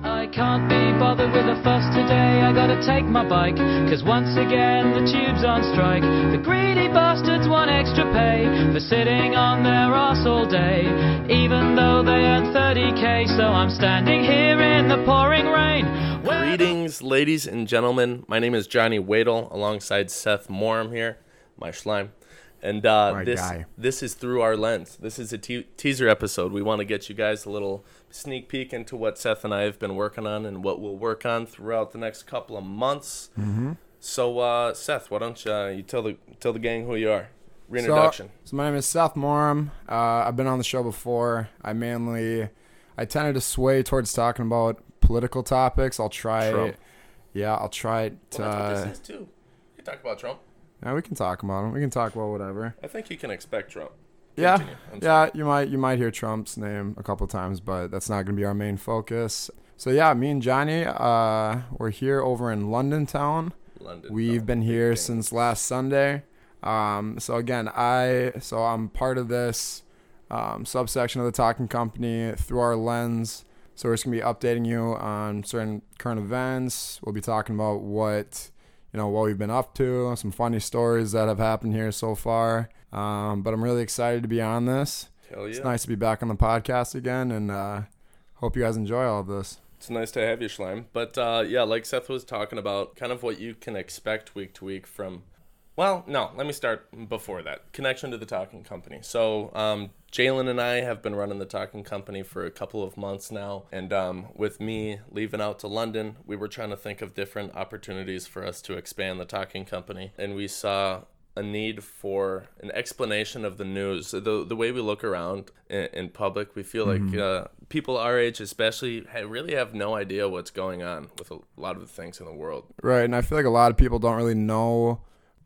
I can't be bothered with a fuss today. I gotta take my bike. Cause once again, the tube's on strike. The greedy bastards want extra pay for sitting on their ass all day. Even though they earn 30k, so I'm standing here in the pouring rain. Greetings, ladies and gentlemen. My name is Johnny Wadle, alongside Seth Morum here, my slime. And uh, this guy. this is through our lens. This is a te- teaser episode. We want to get you guys a little sneak peek into what Seth and I have been working on and what we'll work on throughout the next couple of months. Mm-hmm. So, uh, Seth, why don't you, uh, you tell the tell the gang who you are? Reintroduction. So, so my name is Seth Morum. Uh, I've been on the show before. I mainly, I tended to sway towards talking about political topics. I'll try. Trump. Yeah, I'll try to. well, that's what this is too. You talk about Trump. Yeah, we can talk about them. We can talk about whatever. I think you can expect Trump. Yeah, yeah. You might you might hear Trump's name a couple times, but that's not going to be our main focus. So yeah, me and Johnny, uh, we're here over in London town. London. We've Oh, been here since last Sunday. Um, so again, I so I'm part of this um, subsection of the Talking Company through our lens. So we're just gonna be updating you on certain current events. We'll be talking about what you know what we've been up to, some funny stories that have happened here so far. Um, but I'm really excited to be on this. Hell yeah. It's nice to be back on the podcast again, and uh, hope you guys enjoy all of this. It's nice to have you, Schleim. But uh, yeah, like Seth was talking about, kind of what you can expect week to week from. Well, no, let me start before that. Connection to the Talking Company. So, um, Jalen and I have been running the Talking Company for a couple of months now. And um, with me leaving out to London, we were trying to think of different opportunities for us to expand the Talking Company. And we saw a need for an explanation of the news. The the way we look around in, in public, we feel like uh, people our age, especially, really have no idea what's going on with a lot of the things in the world. Right, and I feel like a lot of people don't really know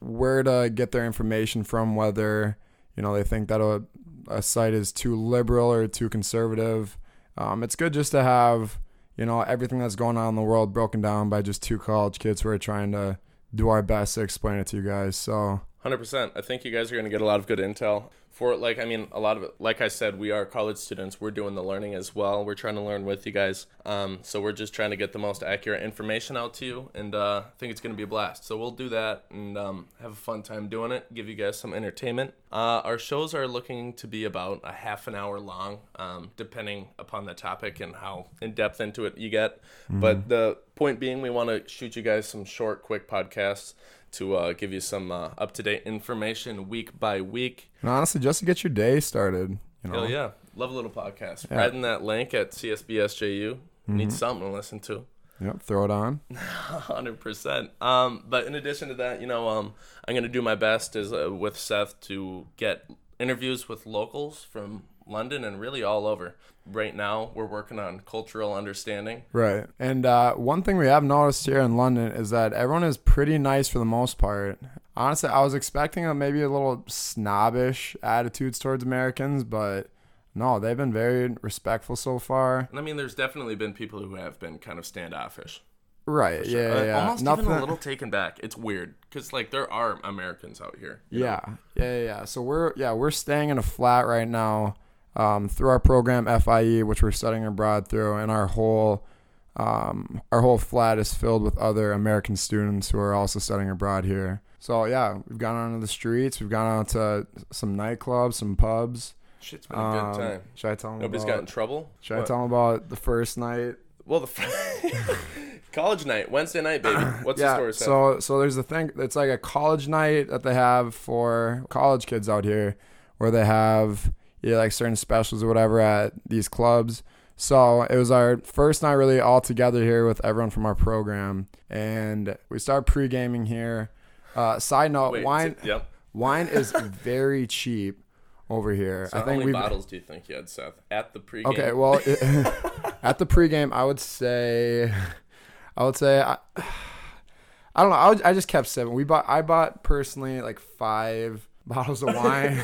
where to get their information from, whether you know they think that a, a site is too liberal or too conservative. Um, it's good just to have you know everything that's going on in the world broken down by just two college kids who are trying to do our best to explain it to you guys. So Hundred percent. I think you guys are going to get a lot of good intel for. Like, I mean, a lot of it. Like I said, we are college students. We're doing the learning as well. We're trying to learn with you guys. Um, so we're just trying to get the most accurate information out to you, and uh, I think it's going to be a blast. So we'll do that and um, have a fun time doing it. Give you guys some entertainment. Uh, our shows are looking to be about a half an hour long, um, depending upon the topic and how in depth into it you get. But the point being, we want to shoot you guys some short, quick podcasts to uh, give you some uh, up to date information week by week. and honestly, just to get your day started, you know, Hell yeah. Love a little podcast. Riding that link at CSBSJU. Need something to listen to. yep, throw it on. 100%. Um, but in addition to that, you know, um, I'm going to do my best is uh, with Seth to get interviews with locals from London and really all over. Right now, we're working on cultural understanding. Right. And uh, one thing we have noticed here in London is that everyone is pretty nice for the most part. Honestly, I was expecting a, maybe a little snobbish attitudes towards Americans, but no, they've been very respectful so far. And I mean, there's definitely been people who have been kind of standoffish. Right. Yeah. Uh, Yeah. Almost Nothing. even a little taken back. It's weird because like there are Americans out here. Yeah. Yeah. Yeah. Yeah. So we're yeah we're staying in a flat right now um, through our program FIE, which we're studying abroad through, and our whole um, our whole flat is filled with other American students who are also studying abroad here. So yeah, we've gone onto the streets, we've gone out to some nightclubs, some pubs. Shit's been a Um, good time. Should I tell them? Nobody's about, got in trouble. Should I tell them about the first night? Well, the fr- college night, Wednesday night, baby. What's the story? So so there's a thing. It's like a college night that they have for college kids out here, where they have yeah like certain specials or whatever at these clubs. So it was our first night really all together here with everyone from our program, and we started pre gaming here. Uh, side note, Wait, wine t- yep. wine is very cheap over here. So I how think many we bottles do you think you had, Seth, at the pregame? Okay, well, it, at the pregame, I would say, I would say, I, I don't know. I, would, I just kept seven. We bought, I bought personally like five bottles of wine.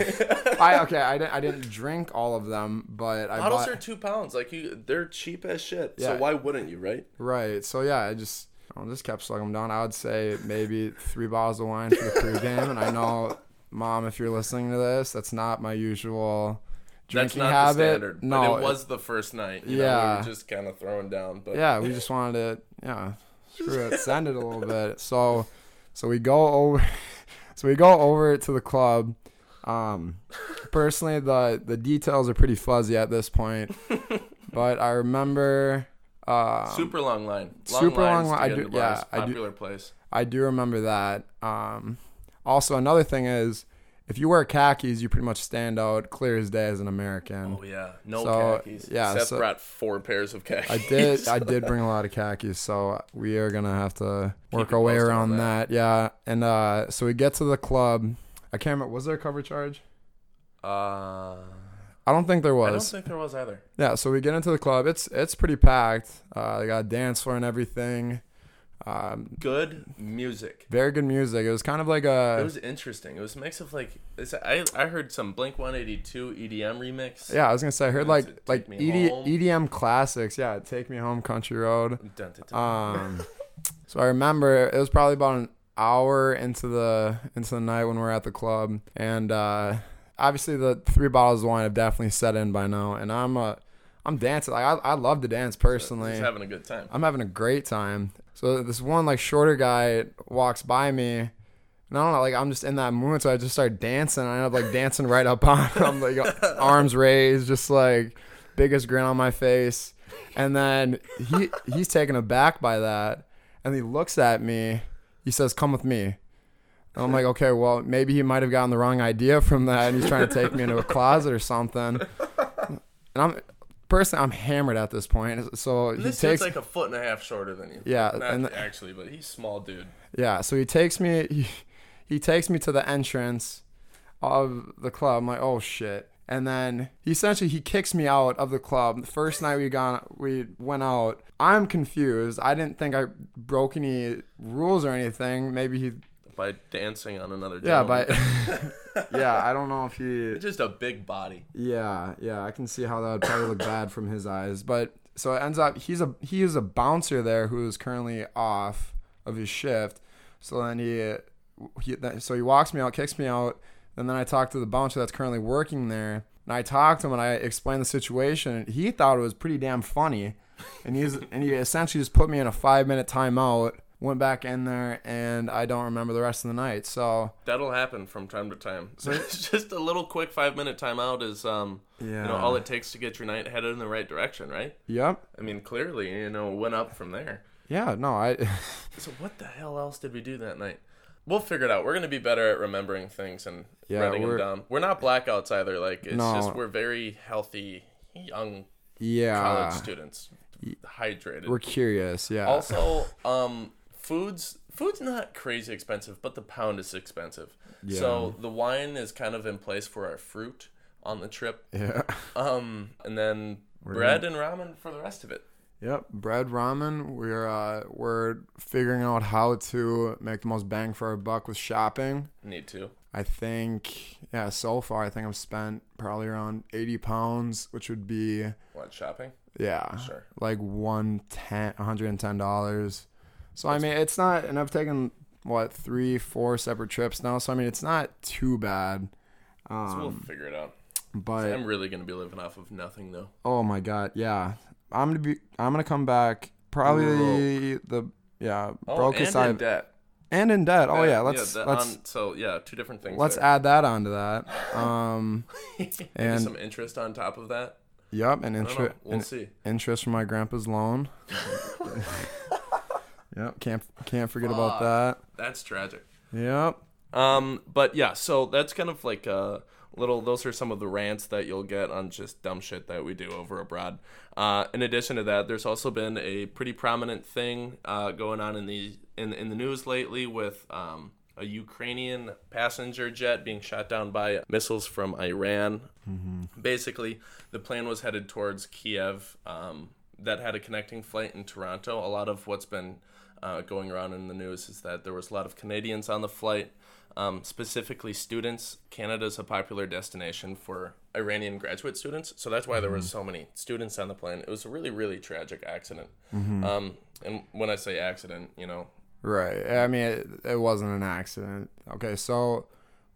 I okay, I didn't, I didn't drink all of them, but I bottles bought, are two pounds. Like you, they're cheap as shit. Yeah. So why wouldn't you, right? right. So yeah, I just, I just kept slugging them down. I would say maybe three bottles of wine for the pregame, and I know, mom, if you're listening to this, that's not my usual. That's drinking not habit. the standard. no, but it was the first night. You know, we Yeah. were just kind of throwing down. But yeah, we just wanted to, yeah, screw it, send it a little bit. So, so we go over, so we go over to the club. Um, personally, the the details are pretty fuzzy at this point, but I remember. Um, super long line. Long super long line. I do- yeah, I do- place. I do remember that. Um, also, another thing is, if you wear khakis, you pretty much stand out clear as day as an American. Oh yeah, no So, khakis. yeah, Seth so- brought four pairs of khakis. I did. I did bring a lot of khakis, so we are gonna have to work our way around that. that. Yeah, and uh, so we get to the club. I can't remember. Was there a cover charge? Uh, I don't think there was. I don't think there was either. Yeah, so we get into the club. It's it's pretty packed. Uh, they got a dance floor and everything. Um, Good music. very good music. It was kind of like a. It was interesting. It was a mix of like it's, I I heard some Blink 182 EDM remix. yeah. I was gonna say I heard like like ED, EDM classics. Yeah, take me home, country road. Dun, dun, dun. Um, so I remember it was probably about an hour into the into the night when we are at the club, and uh, obviously the three bottles of wine have definitely set in by now, and I'm uh, I'm dancing. Like I, I love to dance personally. He's having a good time. I'm having a great time. So this one like shorter guy walks by me. And I don't know, like I'm just in that mood, so I just start dancing. I end up like dancing right up on him, like arms raised, just like biggest grin on my face. And then he he's taken aback by that, and he looks at me. He says, "Come with me." And I'm like, okay, well, maybe he might have gotten the wrong idea from that, and he's trying to take me into a closet or something. And I'm personally, I'm hammered at this point, so he This takes like a foot and a half shorter than you. Yeah, Not and- actually, but he's small, dude. Yeah, so he takes me he, he takes me to the entrance of the club. I'm like, "Oh shit." And then he essentially he kicks me out of the club. The first night we gone we went out. I'm confused. I didn't think I broke any rules or anything. Maybe he By dancing on another. Yeah, gentleman. but yeah, I don't know if he just a big body. Yeah, yeah, I can see how that would probably look bad from his eyes. But so it ends up he's a he is a bouncer there who is currently off of his shift. So then he, he so he walks me out, kicks me out, and then I talked to the bouncer that's currently working there. And I talked to him and I explained the situation. He thought it was pretty damn funny, and he's and he essentially just put me in a five minute timeout. Went back in there and I don't remember the rest of the night. So That'll happen from time to time. So it's just a little quick five minute timeout is um yeah, you know all it takes to get your night headed in the right direction, right? Yep. I mean, clearly, you know, it went up from there. Yeah. No. I. So what the hell else did we do that night? We'll figure it out. We're gonna be better at remembering things and Yeah, writing them down. We're not blackouts either. Like it's No. just we're very healthy, young yeah. college students, hydrated. We're curious, yeah. Also, um, foods food's not crazy expensive, but the pound is expensive. Yeah. So the wine is kind of in place for our fruit on the trip. yeah. Um, and then bread and ramen for the rest of it. Yep. Bread ramen. We're uh we're figuring out how to make the most bang for our buck with shopping. Need to. I think yeah, so far I think I've spent probably around eighty pounds, which would be What shopping? yeah. Sure. Like one ten hundred and ten dollars. So I mean it's not and I've taken what, three, four separate trips now, so I mean it's not too bad. Um, So we'll figure it out. but I'm really gonna be living off of nothing though. Oh my god, yeah. I'm gonna be. I'm gonna come back probably the yeah Oh, brokest and I've in debt. and in debt. Oh yeah, let's that let's on- so yeah, two different things. let's there. add that onto that. Um, and- some interest on top of that. yep, and I don't know. interest We'll see. interest from my grandpa's loan. yep, can't can't forget about that. That's tragic. Yep. Um, but yeah, so that's kind of like a little. Those are some of the rants that you'll get on just dumb shit that we do over abroad. Uh, in addition to that, there's also been a pretty prominent thing uh, going on in the in in the news lately with um, a Ukrainian passenger jet being shot down by missiles from Iran. Basically, the plane was headed towards Kiev. Um, that had a connecting flight in Toronto. A lot of what's been uh, going around in the news is that there was a lot of Canadians on the flight, um, specifically students. Canada's a popular destination for Iranian graduate students, so that's why there were so many students on the plane. It was a really, really tragic accident. Um, and when I say accident, you know, Right. I mean, it, it wasn't an accident. Okay, so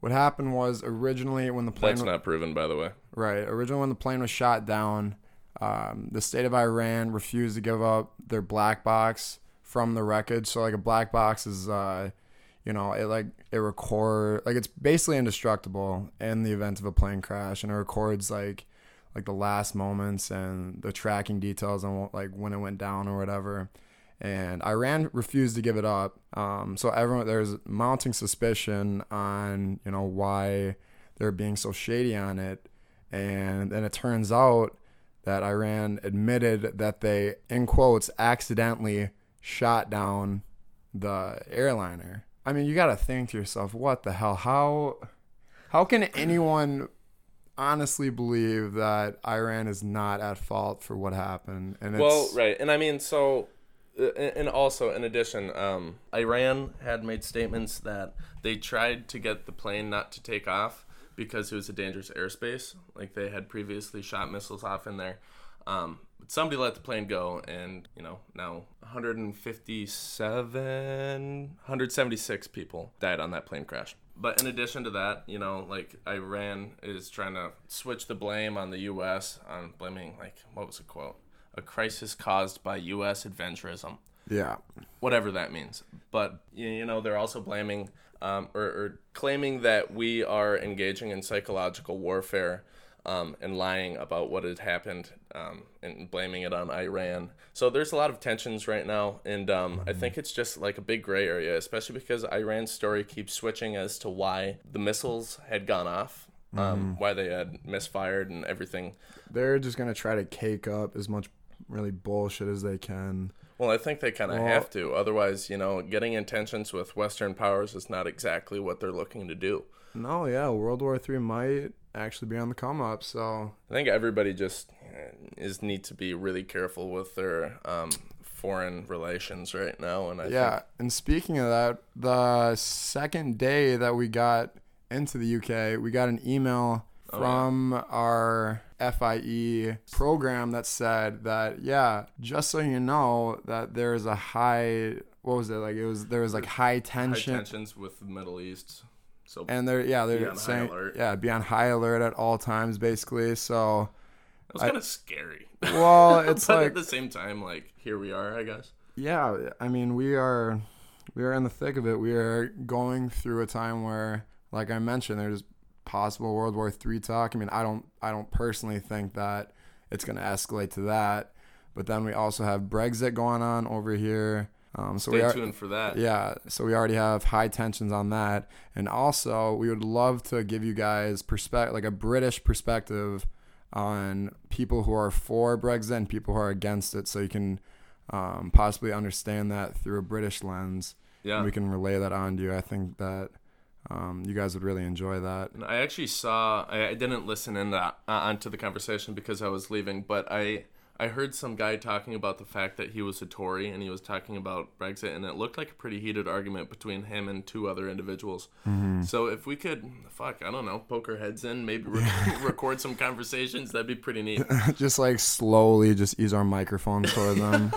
what happened was originally when the plane That's not proven, by the way. Right. Originally, when the plane was shot down, um, the state of Iran refused to give up their black box from the wreckage. So, like, a black box is, uh, you know, it like it record like it's basically indestructible in the event of a plane crash, and it records like like the last moments and the tracking details on what, like when it went down or whatever. And Iran refused to give it up. Um, so everyone there's mounting suspicion on you know why they're being so shady on it and then it turns out that Iran admitted that they, in quotes, accidentally shot down the airliner. I mean, you got to think to yourself, what the hell? How how can anyone honestly believe that Iran is not at fault for what happened? And it's, Well, right, and I mean, so, uh, and also in addition, um, Iran had made statements that they tried to get the plane not to take off because it was a dangerous airspace. Like they had previously shot missiles off in there. Um, somebody let the plane go, and you know now 157, 176 people died on that plane crash. But in addition to that, you know, like Iran is trying to switch the blame on the U.S. on blaming like what was the quote? A crisis caused by U.S. adventurism yeah, whatever that means. But you know, they're also blaming um, or, or claiming that we are engaging in psychological warfare um, and lying about what had happened um, and blaming it on Iran. So there's a lot of tensions right now, and um, I think it's just like a big gray area, especially because Iran's story keeps switching as to why the missiles had gone off. Um, Why they had misfired and everything. they're just gonna try to cake up as much really bullshit as they can. Well, I think they kind of Well- have to. Otherwise, you know, getting in tensions with Western powers is not exactly what they're looking to do. No, yeah, World War Three might actually be on the come up. So I think everybody just uh, is need to be really careful with their um, foreign relations right now. And I yeah, and speaking of that, the second day that we got into the UK, we got an email Oh, from our FIE program that said that yeah, just so you know that there's a high what was it like it was there was like high think high tension tensions with the Middle East. So and they're yeah they're saying yeah be on high alert at all times basically. So it was kind of scary. well it's like at the same time, like here we are, I guess. yeah i mean we are we are in the thick of it. We are going through a time where like i mentioned there's possible world war three talk. I mean i don't i don't personally think that it's going to escalate to that. But then we also have brexit going on over here um, so we are tuned for that. yeah, so we already have high tensions on that, and also we would love to give you guys perspective, like a British perspective, on people who are for Brexit and people who are against it, so you can um, possibly understand that through a British lens. Yeah. And we can relay that on to you. I think that um, you guys would really enjoy that. And I actually saw. I, I didn't listen in that uh, onto the conversation because I was leaving, but I I heard some guy talking about the fact that he was a Tory and he was talking about Brexit, and it looked like a pretty heated argument between him and two other individuals. So if we could, fuck, I don't know, poke our heads in, maybe rec- record some conversations, that'd be pretty neat. just like slowly, just use our microphones toward them.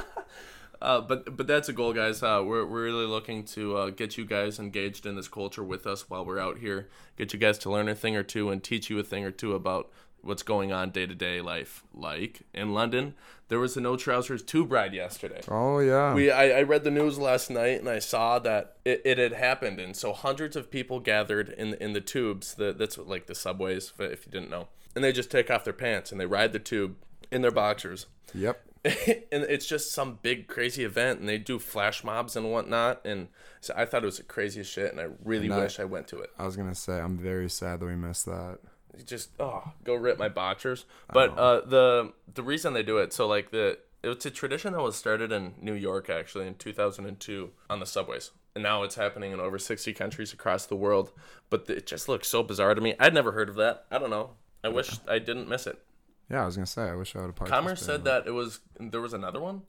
Uh, but but that's a goal, guys. Uh, we're we're really looking to uh, get you guys engaged in this culture with us while we're out here. Get you guys to learn a thing or two and teach you a thing or two about what's going on day to day life. Like in London, there was a no trousers tube ride yesterday. oh yeah, We I, I read the news last night and I saw that it, it had happened and so hundreds of people gathered in in the tubes. The, that's what, like the subways, if you didn't know, and they just take off their pants and they ride the tube in their boxers yep. and it's just some big crazy event and they do flash mobs and whatnot and so i thought it was the craziest shit and i really And I- wish i went to it I was gonna say I'm very sad that we missed that. Just oh go rip my boxers. But uh the the reason they do it so like the it's a tradition that was started in new york actually in 2002 on the subways. And now it's happening in over 60 countries across the world. But it just looks so bizarre to me. I'd never heard of that. I don't know. I wish i didn't miss it. Yeah, I was gonna say I wish I would have commerce said that it was there was another one?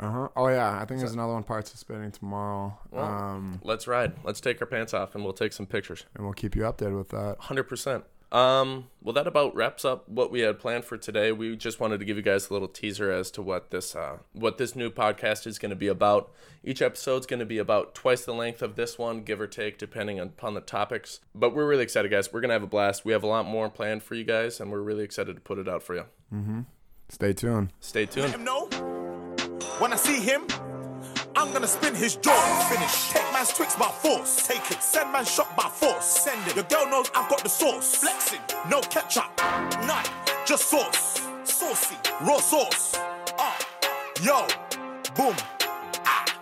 Uh huh. Oh yeah, I think there's another one participating tomorrow. Well, um, let's ride. Let's take our pants off and we'll take some pictures. and we'll keep you updated with that. Hundred percent. Um, well, that about wraps up what we had planned for today. We just wanted to give you guys a little teaser as to what this uh, what this new podcast is going to be about. Each episode's going to be about twice the length of this one, give or take, depending upon the topics. But we're really excited, guys. We're gonna have a blast. We have a lot more planned for you guys, and we're really excited to put it out for you. Stay tuned. Stay tuned. him know. When I see him, I'm gonna spin his jaw. Finish. Man's tricks by force. Take it. Send man shot by force. Send it. Your girl knows I've got the sauce. Flexing. No ketchup. None. Just sauce. Saucy. Raw sauce. Ah. Yo. Boom.